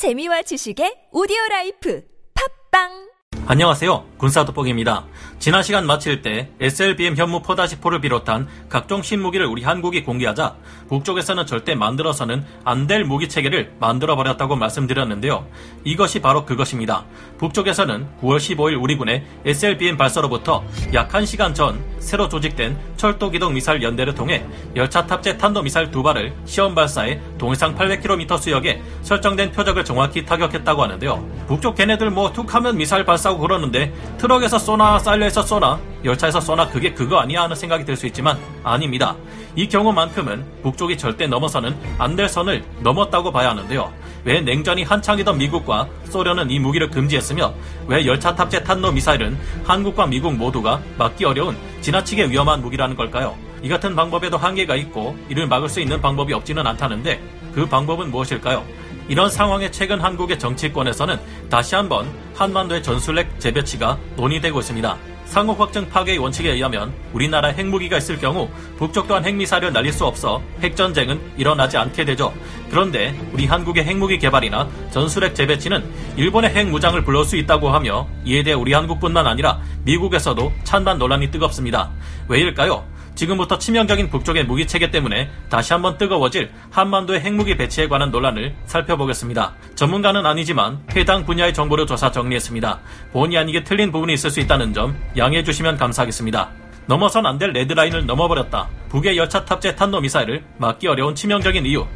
재미와 지식의 오디오 라이프. 팟빵 안녕하세요. 군사돋보기입니다. 지난 시간 마칠 때 SLBM 현무 four다시four를 비롯한 각종 신무기를 우리 한국이 공개하자 북쪽에서는 절대 만들어서는 안 될 무기 체계를 만들어 버렸다고 말씀드렸는데요. 이것이 바로 그것입니다. 북쪽에서는 9월 15일 우리 군의 SLBM 발사로부터 약 1시간 전 새로 조직된 철도기동 미사일 연대를 통해 열차 탑재 탄도 미사일 두 발을 시험 발사해 동해상 800km 수역에 설정된 표적을 정확히 타격했다고 하는데요. 북쪽 걔네들 뭐 툭하면 미사일 발사하고 그러는데 트럭에서 쏘나 사일러에서 쏘나 열차에서 쏘나 그게 그거 아니야 하는 생각이 들 수 있지만 아닙니다. 이 경우만큼은 북쪽이 절대 넘어서는 안 될 선을 넘었다고 봐야 하는데요. 왜 냉전이 한창이던 미국과 소련은 이 무기를 금지했으며 왜 열차 탑재 탄도 미사일은 한국과 미국 모두가 막기 어려운 지나치게 위험한 무기라는 걸까요? 이 같은 방법에도 한계가 있고 이를 막을 수 있는 방법이 없지는 않다는데 그 방법은 무엇일까요? 이런 상황에 최근 한국의 정치권에서는 다시 한번 한반도의 전술핵 재배치가 논의되고 있습니다. 상호 확정 파괴의 원칙에 의하면 우리나라 핵무기가 있을 경우 북쪽 또한 핵미사일을 날릴 수 없어 핵전쟁은 일어나지 않게 되죠. 그런데 우리 한국의 핵무기 개발이나 전술핵 재배치는 일본의 핵무장을 불러올 수 있다고 하며 이에 대해 우리 한국뿐만 아니라 미국에서도 찬반 논란이 뜨겁습니다. 왜일까요? 지금부터 치명적인 북쪽의 무기 체계 때문에 다시 한번 뜨거워질 한반도의 핵무기 배치에 관한 논란을 살펴보겠습니다. 전문가는 아니지만 해당 분야의 정보를 조사 정리했습니다. 본의 아니게 틀린 부분이 있을 수 있다는 점 양해해 주시면 감사하겠습니다. 넘어선 안 될 레드라인을 넘어버렸다. 북의 열차 탑재 탄도미사일을 막기 어려운 치명적인 이유.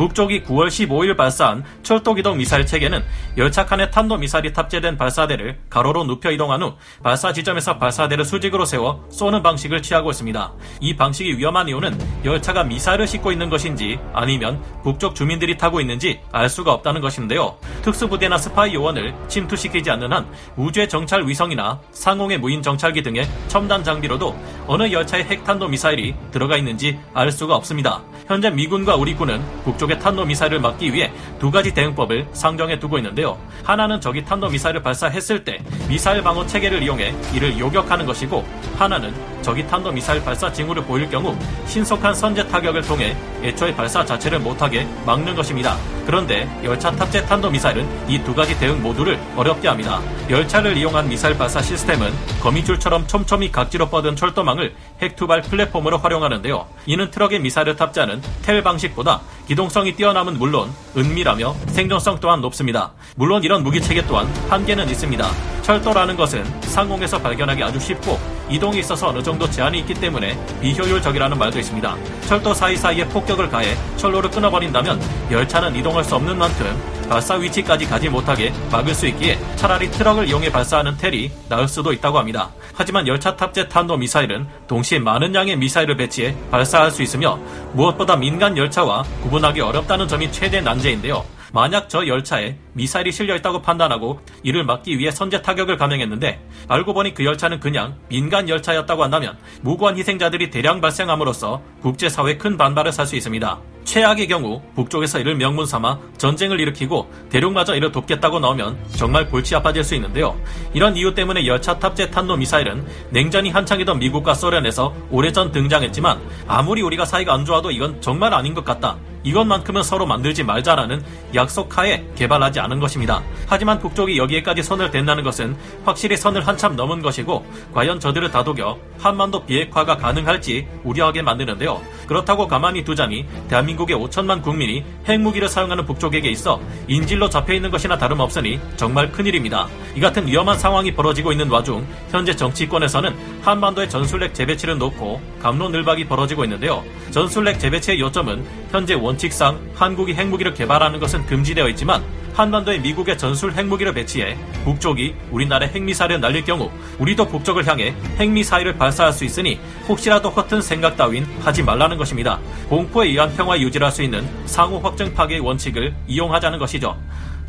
북쪽이 9월 15일 발사한 철도기동 미사일 체계는 열차칸에 탄도미사일이 탑재된 발사대를 가로로 눕혀 이동한 후 발사 지점에서 발사대를 수직으로 세워 쏘는 방식을 취하고 있습니다. 이 방식이 위험한 이유는 열차가 미사일을 싣고 있는 것인지 아니면 북쪽 주민들이 타고 있는지 알 수가 없다는 것인데요. 특수부대나 스파이 요원을 침투시키지 않는 한 우주의 정찰 위성이나 상공의 무인 정찰기 등의 첨단 장비로도 어느 열차의 핵탄도 미사일이 들어가 있는지 알 수가 없습니다. 현재 미군과 우리 군은 북쪽 의 탄도미사일을 막기 위해 두 가지 대응법을 상정해 두고 있는데요. 하나는 적이 탄도미사일을 발사했을 때 미사일 방어 체계를 이용해 이를 요격하는 것이고 하나는 적이 탄도미사일 발사 징후를 보일 경우 신속한 선제 타격을 통해 애초에 발사 자체를 못하게 막는 것입니다. 그런데 열차 탑재 탄도미사일은 이 두 가지 대응 모두를 어렵게 합니다. 열차를 이용한 미사일 발사 시스템은 거미줄처럼 촘촘히 각지로 뻗은 철도망을 핵투발 플랫폼으로 활용하는데요. 이는 트럭에 미사일을 탑재하는 텔 방식보다 기동성이 뛰어남은 물론 은밀하며 생존성 또한 높습니다. 물론 이런 무기 체계 또한 한계는 있습니다. 철도라는 것은 상공에서 발견하기 아주 쉽고 이동에 있어서 어느 정도 제한이 있기 때문에 비효율적이라는 말도 있습니다. 철도 사이사이에 폭격을 가해 철로를 끊어버린다면 열차는 이동할 수 없는 만큼 발사 위치까지 가지 못하게 막을 수 있기에 차라리 트럭을 이용해 발사하는 텔이 나을 수도 있다고 합니다. 하지만 열차 탑재 탄도 미사일은 동시에 많은 양의 미사일을 배치해 발사할 수 있으며 무엇보다 민간 열차와 구분하기 어렵다는 점이 최대 난제인데요. 만약 저 열차에 미사일이 실려 있다고 판단하고 이를 막기 위해 선제 타격을 감행했는데 알고 보니 그 열차는 그냥 민간 열차였다고 한다면 무고한 희생자들이 대량 발생함으로써 국제사회에 큰 반발을 살 수 있습니다. 최악의 경우 북쪽에서 이를 명분 삼아 전쟁을 일으키고 대륙마저 이를 돕겠다고 나오면 정말 골치 아파질 수 있는데요. 이런 이유 때문에 열차 탑재 탄도 미사일은 냉전이 한창이던 미국과 소련에서 오래전 등장했지만 아무리 우리가 사이가 안 좋아도 이건 정말 아닌 것 같다. 이것만큼은 서로 만들지 말자라는 약속하에 개발하지 않은 것입니다. 하지만 북쪽이 여기에까지 선을 댄다는 것은 확실히 선을 한참 넘은 것이고 과연 저들을 다독여 한반도 비핵화가 가능할지 우려하게 만드는데요. 그렇다고 가만히 두자니 대한민국 의 5천만 국민이 핵무기를 사용하는 북쪽에게 있어 인질로 잡혀 있는 것이나 다름없으니 정말 큰일입니다. 이 같은 위험한 상황이 벌어지고 있는 와중 현재 정치권에서는 한반도의 전술핵 재배치를 놓고 감론을박이 벌어지고 있는데요. 전술핵 재배치의 요점은 현재 원칙상 한국이 핵무기를 개발하는 것은 금지되어 있지만 한반도에 미국의 전술 핵무기를 배치해 북쪽이 우리나라의 핵미사일을 날릴 경우 우리도 북쪽을 향해 핵미사일을 발사할 수 있으니 혹시라도 허튼 생각 따윈 하지 말라는 것입니다. 공포에 의한 평화 유지를 할 수 있는 상호 확정 파괴의 원칙을 이용하자는 것이죠.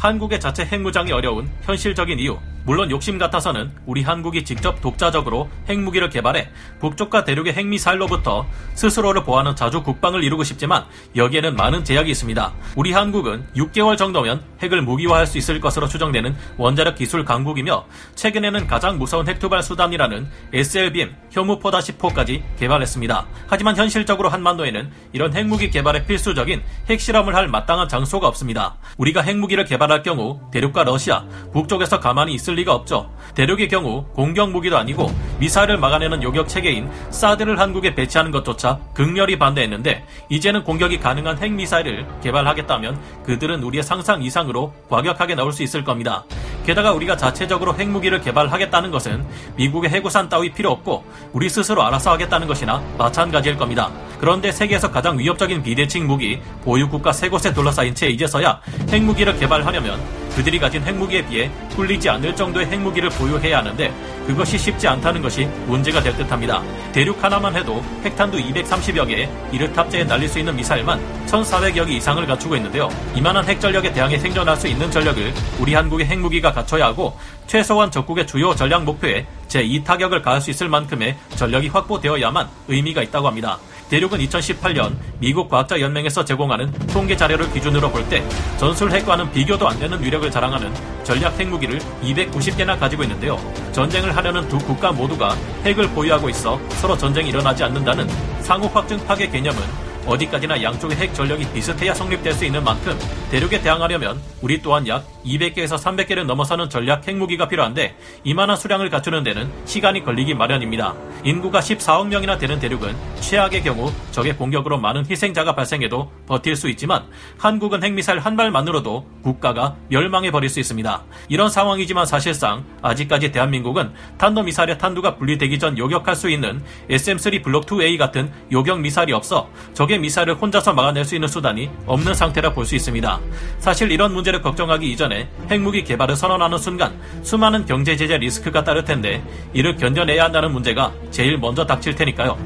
한국의 자체 핵무장이 어려운 현실적인 이유 물론 욕심 같아서는 우리 한국이 직접 독자적으로 핵무기를 개발해 북쪽과 대륙의 핵미사일로부터 스스로를 보호하는 자주 국방을 이루고 싶지만 여기에는 많은 제약이 있습니다. 우리 한국은 6개월 정도면 핵을 무기화할 수 있을 것으로 추정되는 원자력 기술 강국이며 최근에는 가장 무서운 핵투발 수단이라는 SLBM 혐오포다 10호까지 개발했습니다. 하지만 현실적으로 한반도에는 이런 핵무기 개발에 필수적인 핵실험을 할 마땅한 장소가 없습니다. 우리가 핵무기를 개발 할 경우 대륙과 러시아, 북쪽에서 가만히 있을 리가 없죠. 대륙의 경우 공격 무기도 아니고 미사일을 막아내는 요격 체계인 사드를 한국에 배치하는 것조차 극렬히 반대했는데 이제는 공격이 가능한 핵 미사일을 개발하겠다면 그들은 우리의 상상 이상으로 과격하게 나올 수 있을 겁니다. 게다가 우리가 자체적으로 핵무기를 개발하겠다는 것은 미국의 해구산 따위 필요 없고 우리 스스로 알아서 하겠다는 것이나 마찬가지일 겁니다. 그런데 세계에서 가장 위협적인 비대칭 무기 보유국가 세 곳에 둘러싸인 채 이제서야 핵무기를 개발하려면 그들이 가진 핵무기에 비해 뚫리지 않을 정도의 핵무기를 보유해야 하는데 그것이 쉽지 않다는 것이 문제가 될 듯합니다. 대륙 하나만 해도 핵탄두 230여 개에 이를 탑재해 날릴 수 있는 미사일만 1,400여 개 이상을 갖추고 있는데요. 이만한 핵전력에 대항해 생존할 수 있는 전력을 우리 한국의 핵무기가 갖춰야 하고 최소한 적국의 주요 전략 목표에 제2타격을 가할 수 있을 만큼의 전력이 확보되어야만 의미가 있다고 합니다. 대륙은 2018년 미국 과학자 연맹에서 제공하는 통계 자료를 기준으로 볼 때 전술 핵과는 비교도 안 되는 위력을 자랑하는 전략 핵무기를 290개나 가지고 있는데요. 전쟁을 하려는 두 국가 모두가 핵을 보유하고 있어 서로 전쟁이 일어나지 않는다는 상호 확증 파괴 개념은 어디까지나 양쪽의 핵 전력이 비슷해야 성립될 수 있는 만큼 대륙에 대항하려면 우리 또한 약 200개에서 300개를 넘어서는 전략 핵무기가 필요한데 이만한 수량을 갖추는 데는 시간이 걸리기 마련입니다. 인구가 14억 명이나 되는 대륙은 최악의 경우 적의 공격으로 많은 희생자가 발생해도 버틸 수 있지만 한국은 핵미사일 한 발만으로도 국가가 멸망해 버릴 수 있습니다. 이런 상황이지만 사실상 아직까지 대한민국은 탄도미사일의 탄두가 분리되기 전 요격할 수 있는 SM3 블록 2A 같은 요격 미사일이 없어 적의 미사일을 혼자서 막아낼 수 있는 수단이 없는 상태라 볼 수 있습니다. 사실 이런 문제를 걱정하기 이전에 핵무기 개발을 선언하는 순간 수많은 경제 제재 리스크가 따를 텐데 이를 견뎌내야 한다는 문제가 제일 먼저 닥칠 테니까요.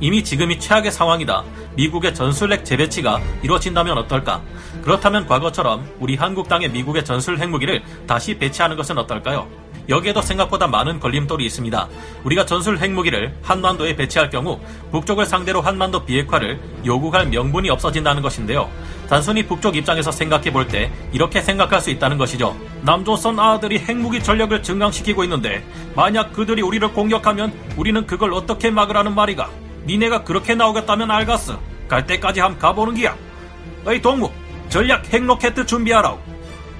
이미 지금이 최악의 상황이다. 미국의 전술핵 재배치가 이루어진다면 어떨까? 그렇다면 과거처럼 우리 한국 땅에 미국의 전술 핵무기를 다시 배치하는 것은 어떨까요? 여기에도 생각보다 많은 걸림돌이 있습니다. 우리가 전술 핵무기를 한반도에 배치할 경우 북쪽을 상대로 한반도 비핵화를 요구할 명분이 없어진다는 것인데요. 단순히 북쪽 입장에서 생각해 볼 때 이렇게 생각할 수 있다는 것이죠. 남조선 아들이 핵무기 전력을 증강시키고 있는데 만약 그들이 우리를 공격하면 우리는 그걸 어떻게 막으라는 말이가? 니네가 그렇게 나오겠다면 알겠어. 갈 때까지 함 가보는 기야. 어이 동무, 전략 핵로켓 준비하라고.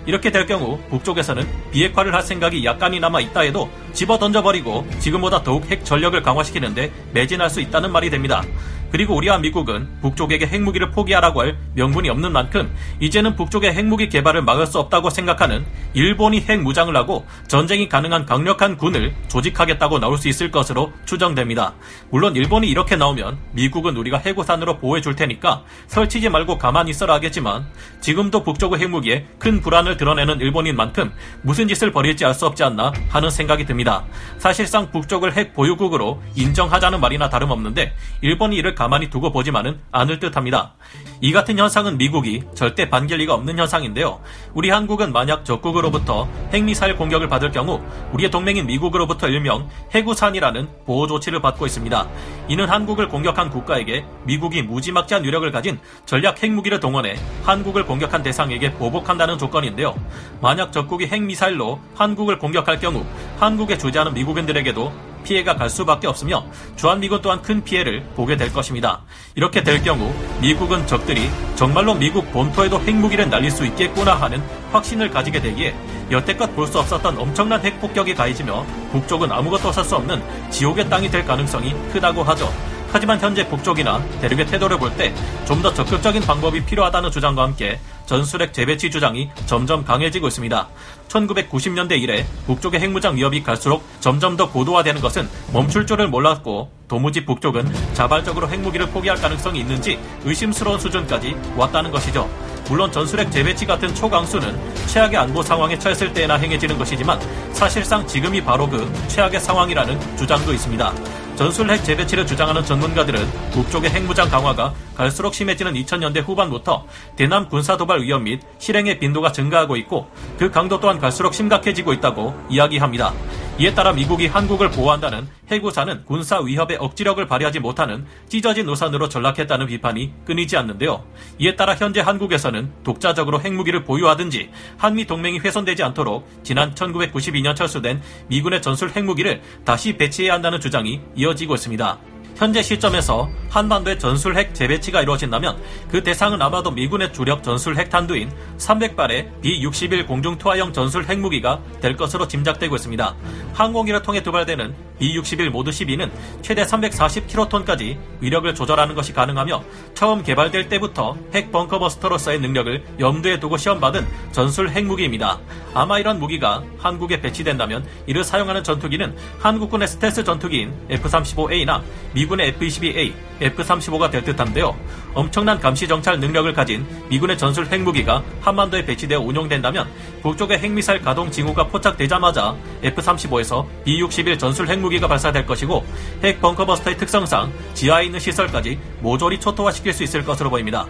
이렇게 될 경우 북쪽에서는 비핵화를 할 생각이 약간이나마 있다 해도 집어 던져버리고 지금보다 더욱 핵 전력을 강화시키는데 매진할 수 있다는 말이 됩니다. 그리고 우리와 미국은 북쪽에게 핵무기를 포기하라고 할 명분이 없는 만큼 이제는 북쪽의 핵무기 개발을 막을 수 없다고 생각하는 일본이 핵무장을 하고 전쟁이 가능한 강력한 군을 조직하겠다고 나올 수 있을 것으로 추정됩니다. 물론 일본이 이렇게 나오면 미국은 우리가 해구산으로 보호해 줄 테니까 설치지 말고 가만히 있어라 하겠지만 지금도 북쪽의 핵무기에 큰 불안을 드러내는 일본인 만큼 무슨 짓을 벌일지 알 수 없지 않나 하는 생각이 듭니다. 사실상 북쪽을 핵 보유국으로 인정하자는 말이나 다름없는데 일본이 이를 가만히 두고 보지만은 않을 듯합니다. 이 같은 현상은 미국이 절대 반길 리가 없는 현상인데요. 우리 한국은 만약 적국으로부터 핵미사일 공격을 받을 경우 우리의 동맹인 미국으로부터 일명 해구산이라는 보호 조치를 받고 있습니다. 이는 한국을 공격한 국가에게 미국이 무지막지한 유력을 가진 전략 핵무기를 동원해 한국을 공격한 대상에게 보복한다는 조건인데요. 만약 적국이 핵미사일 로 한국을 공격할 경우 한국에 주재하는 미국인들에게도 피해가 갈 수밖에 없으며 주한미군 또한 큰 피해를 보게 될 것입니다. 이렇게 될 경우 미국은 적들이 정말로 미국 본토에도 핵무기를 날릴 수 있겠구나 하는 확신을 가지게 되기에 여태껏 볼 수 없었던 엄청난 핵폭격이 가해지며 북쪽은 아무것도 살 수 없는 지옥의 땅이 될 가능성이 크다고 하죠. 하지만 현재 북쪽이나 대륙의 태도를 볼 때 좀 더 적극적인 방법이 필요하다는 주장과 함께 전술핵 재배치 주장이 점점 강해지고 있습니다. 1990년대 이래 북쪽의 핵무장 위협이 갈수록 점점 더 고도화되는 것은 멈출 줄을 몰랐고 도무지 북쪽은 자발적으로 핵무기를 포기할 가능성이 있는지 의심스러운 수준까지 왔다는 것이죠. 물론 전술핵 재배치 같은 초강수는 최악의 안보 상황에 처했을 때나 행해지는 것이지만 사실상 지금이 바로 그 최악의 상황이라는 주장도 있습니다. 전술 핵 재배치를 주장하는 전문가들은 북쪽의 핵무장 강화가 갈수록 심해지는 2000년대 후반부터 대남 군사 도발 위험 및 실행의 빈도가 증가하고 있고 그 강도 또한 갈수록 심각해지고 있다고 이야기합니다. 이에 따라 미국이 한국을 보호한다는 해구사는 군사 위협의 억지력을 발휘하지 못하는 찢어진 우산으로 전락했다는 비판이 끊이지 않는데요. 이에 따라 현재 한국에서는 독자적으로 핵무기를 보유하든지 한미 동맹이 훼손되지 않도록 지난 1992년 철수된 미군의 전술 핵무기를 다시 배치해야 한다는 주장이 이어지고 있습니다. 현재 시점에서 한반도의 전술 핵 재배치가 이루어진다면 그 대상은 아마도 미군의 주력 전술 핵 탄두인 300발의 B-61 공중투하형 전술 핵무기가 될 것으로 짐작되고 있습니다. 항공기를 통해 두발되는 B-61 모드 12는 최대 340킬로톤까지 위력을 조절하는 것이 가능하며 처음 개발될 때부터 핵 벙커버스터로서의 능력을 염두에 두고 시험받은 전술 핵무기입니다. 아마 이런 무기가 한국에 배치된다면 이를 사용하는 전투기는 한국군의 스텔스 전투기인 F-35A나 미 군의 F-22A, F-35가 될 듯한데요. 엄청난 감시 정찰 능력을 가진 미군의 전술 핵무기가 한반도에 배치되어 운용된다면 북쪽의 핵미사일 가동 징후가 포착되자마자 F-35에서 B-61 전술 핵무기가 발사될 것이고 핵 벙커버스터의 특성상 지하에 있는 시설까지 모조리 초토화시킬 수 있을 것으로 보입니다.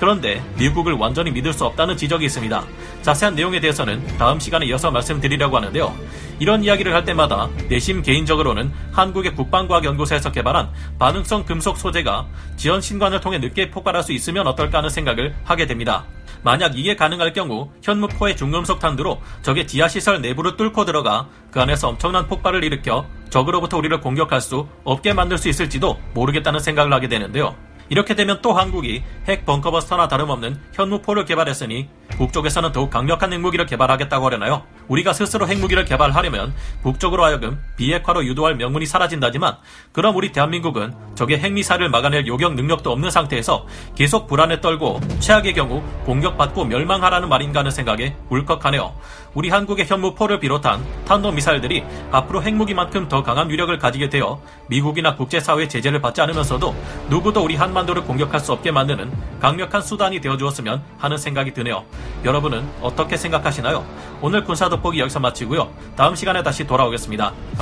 그런데 미국을 완전히 믿을 수 없다는 지적이 있습니다. 자세한 내용에 대해서는 다음 시간에 이어서 말씀드리려고 하는데요. 이런 이야기를 할 때마다 내심 개인적으로는 한국의 국방과학연구소에서 개발한 반응성 금속 소재가 지연 신관을 통해 늦게 폭발할 수 있으면 어떨까 하는 생각을 하게 됩니다. 만약 이게 가능할 경우 현무포의 중금속 탄두로 적의 지하시설 내부를 뚫고 들어가 그 안에서 엄청난 폭발을 일으켜 적으로부터 우리를 공격할 수 없게 만들 수 있을지도 모르겠다는 생각을 하게 되는데요. 이렇게 되면 또 한국이 핵 벙커버스터나 다름없는 현무포를 개발했으니 북쪽에서는 더욱 강력한 핵무기를 개발하겠다고 하려나요? 우리가 스스로 핵무기를 개발하려면 북쪽으로 하여금 비핵화로 유도할 명분이 사라진다지만 그럼 우리 대한민국은 적의 핵미사를 막아낼 요격 능력도 없는 상태에서 계속 불안에 떨고 최악의 경우 공격받고 멸망하라는 말인가 하는 생각에 울컥하네요. 우리 한국의 현무포를 비롯한 탄도미사일들이 앞으로 핵무기만큼 더 강한 위력을 가지게 되어 미국이나 국제사회의 제재를 받지 않으면서도 누구도 우리 한반도를 공격할 수 없게 만드는 강력한 수단이 되어주었으면 하는 생각이 드네요. 여러분은 어떻게 생각하시나요? 오늘 군사 돋보기 여기서 마치고요. 다음 시간에 다시 돌아오겠습니다.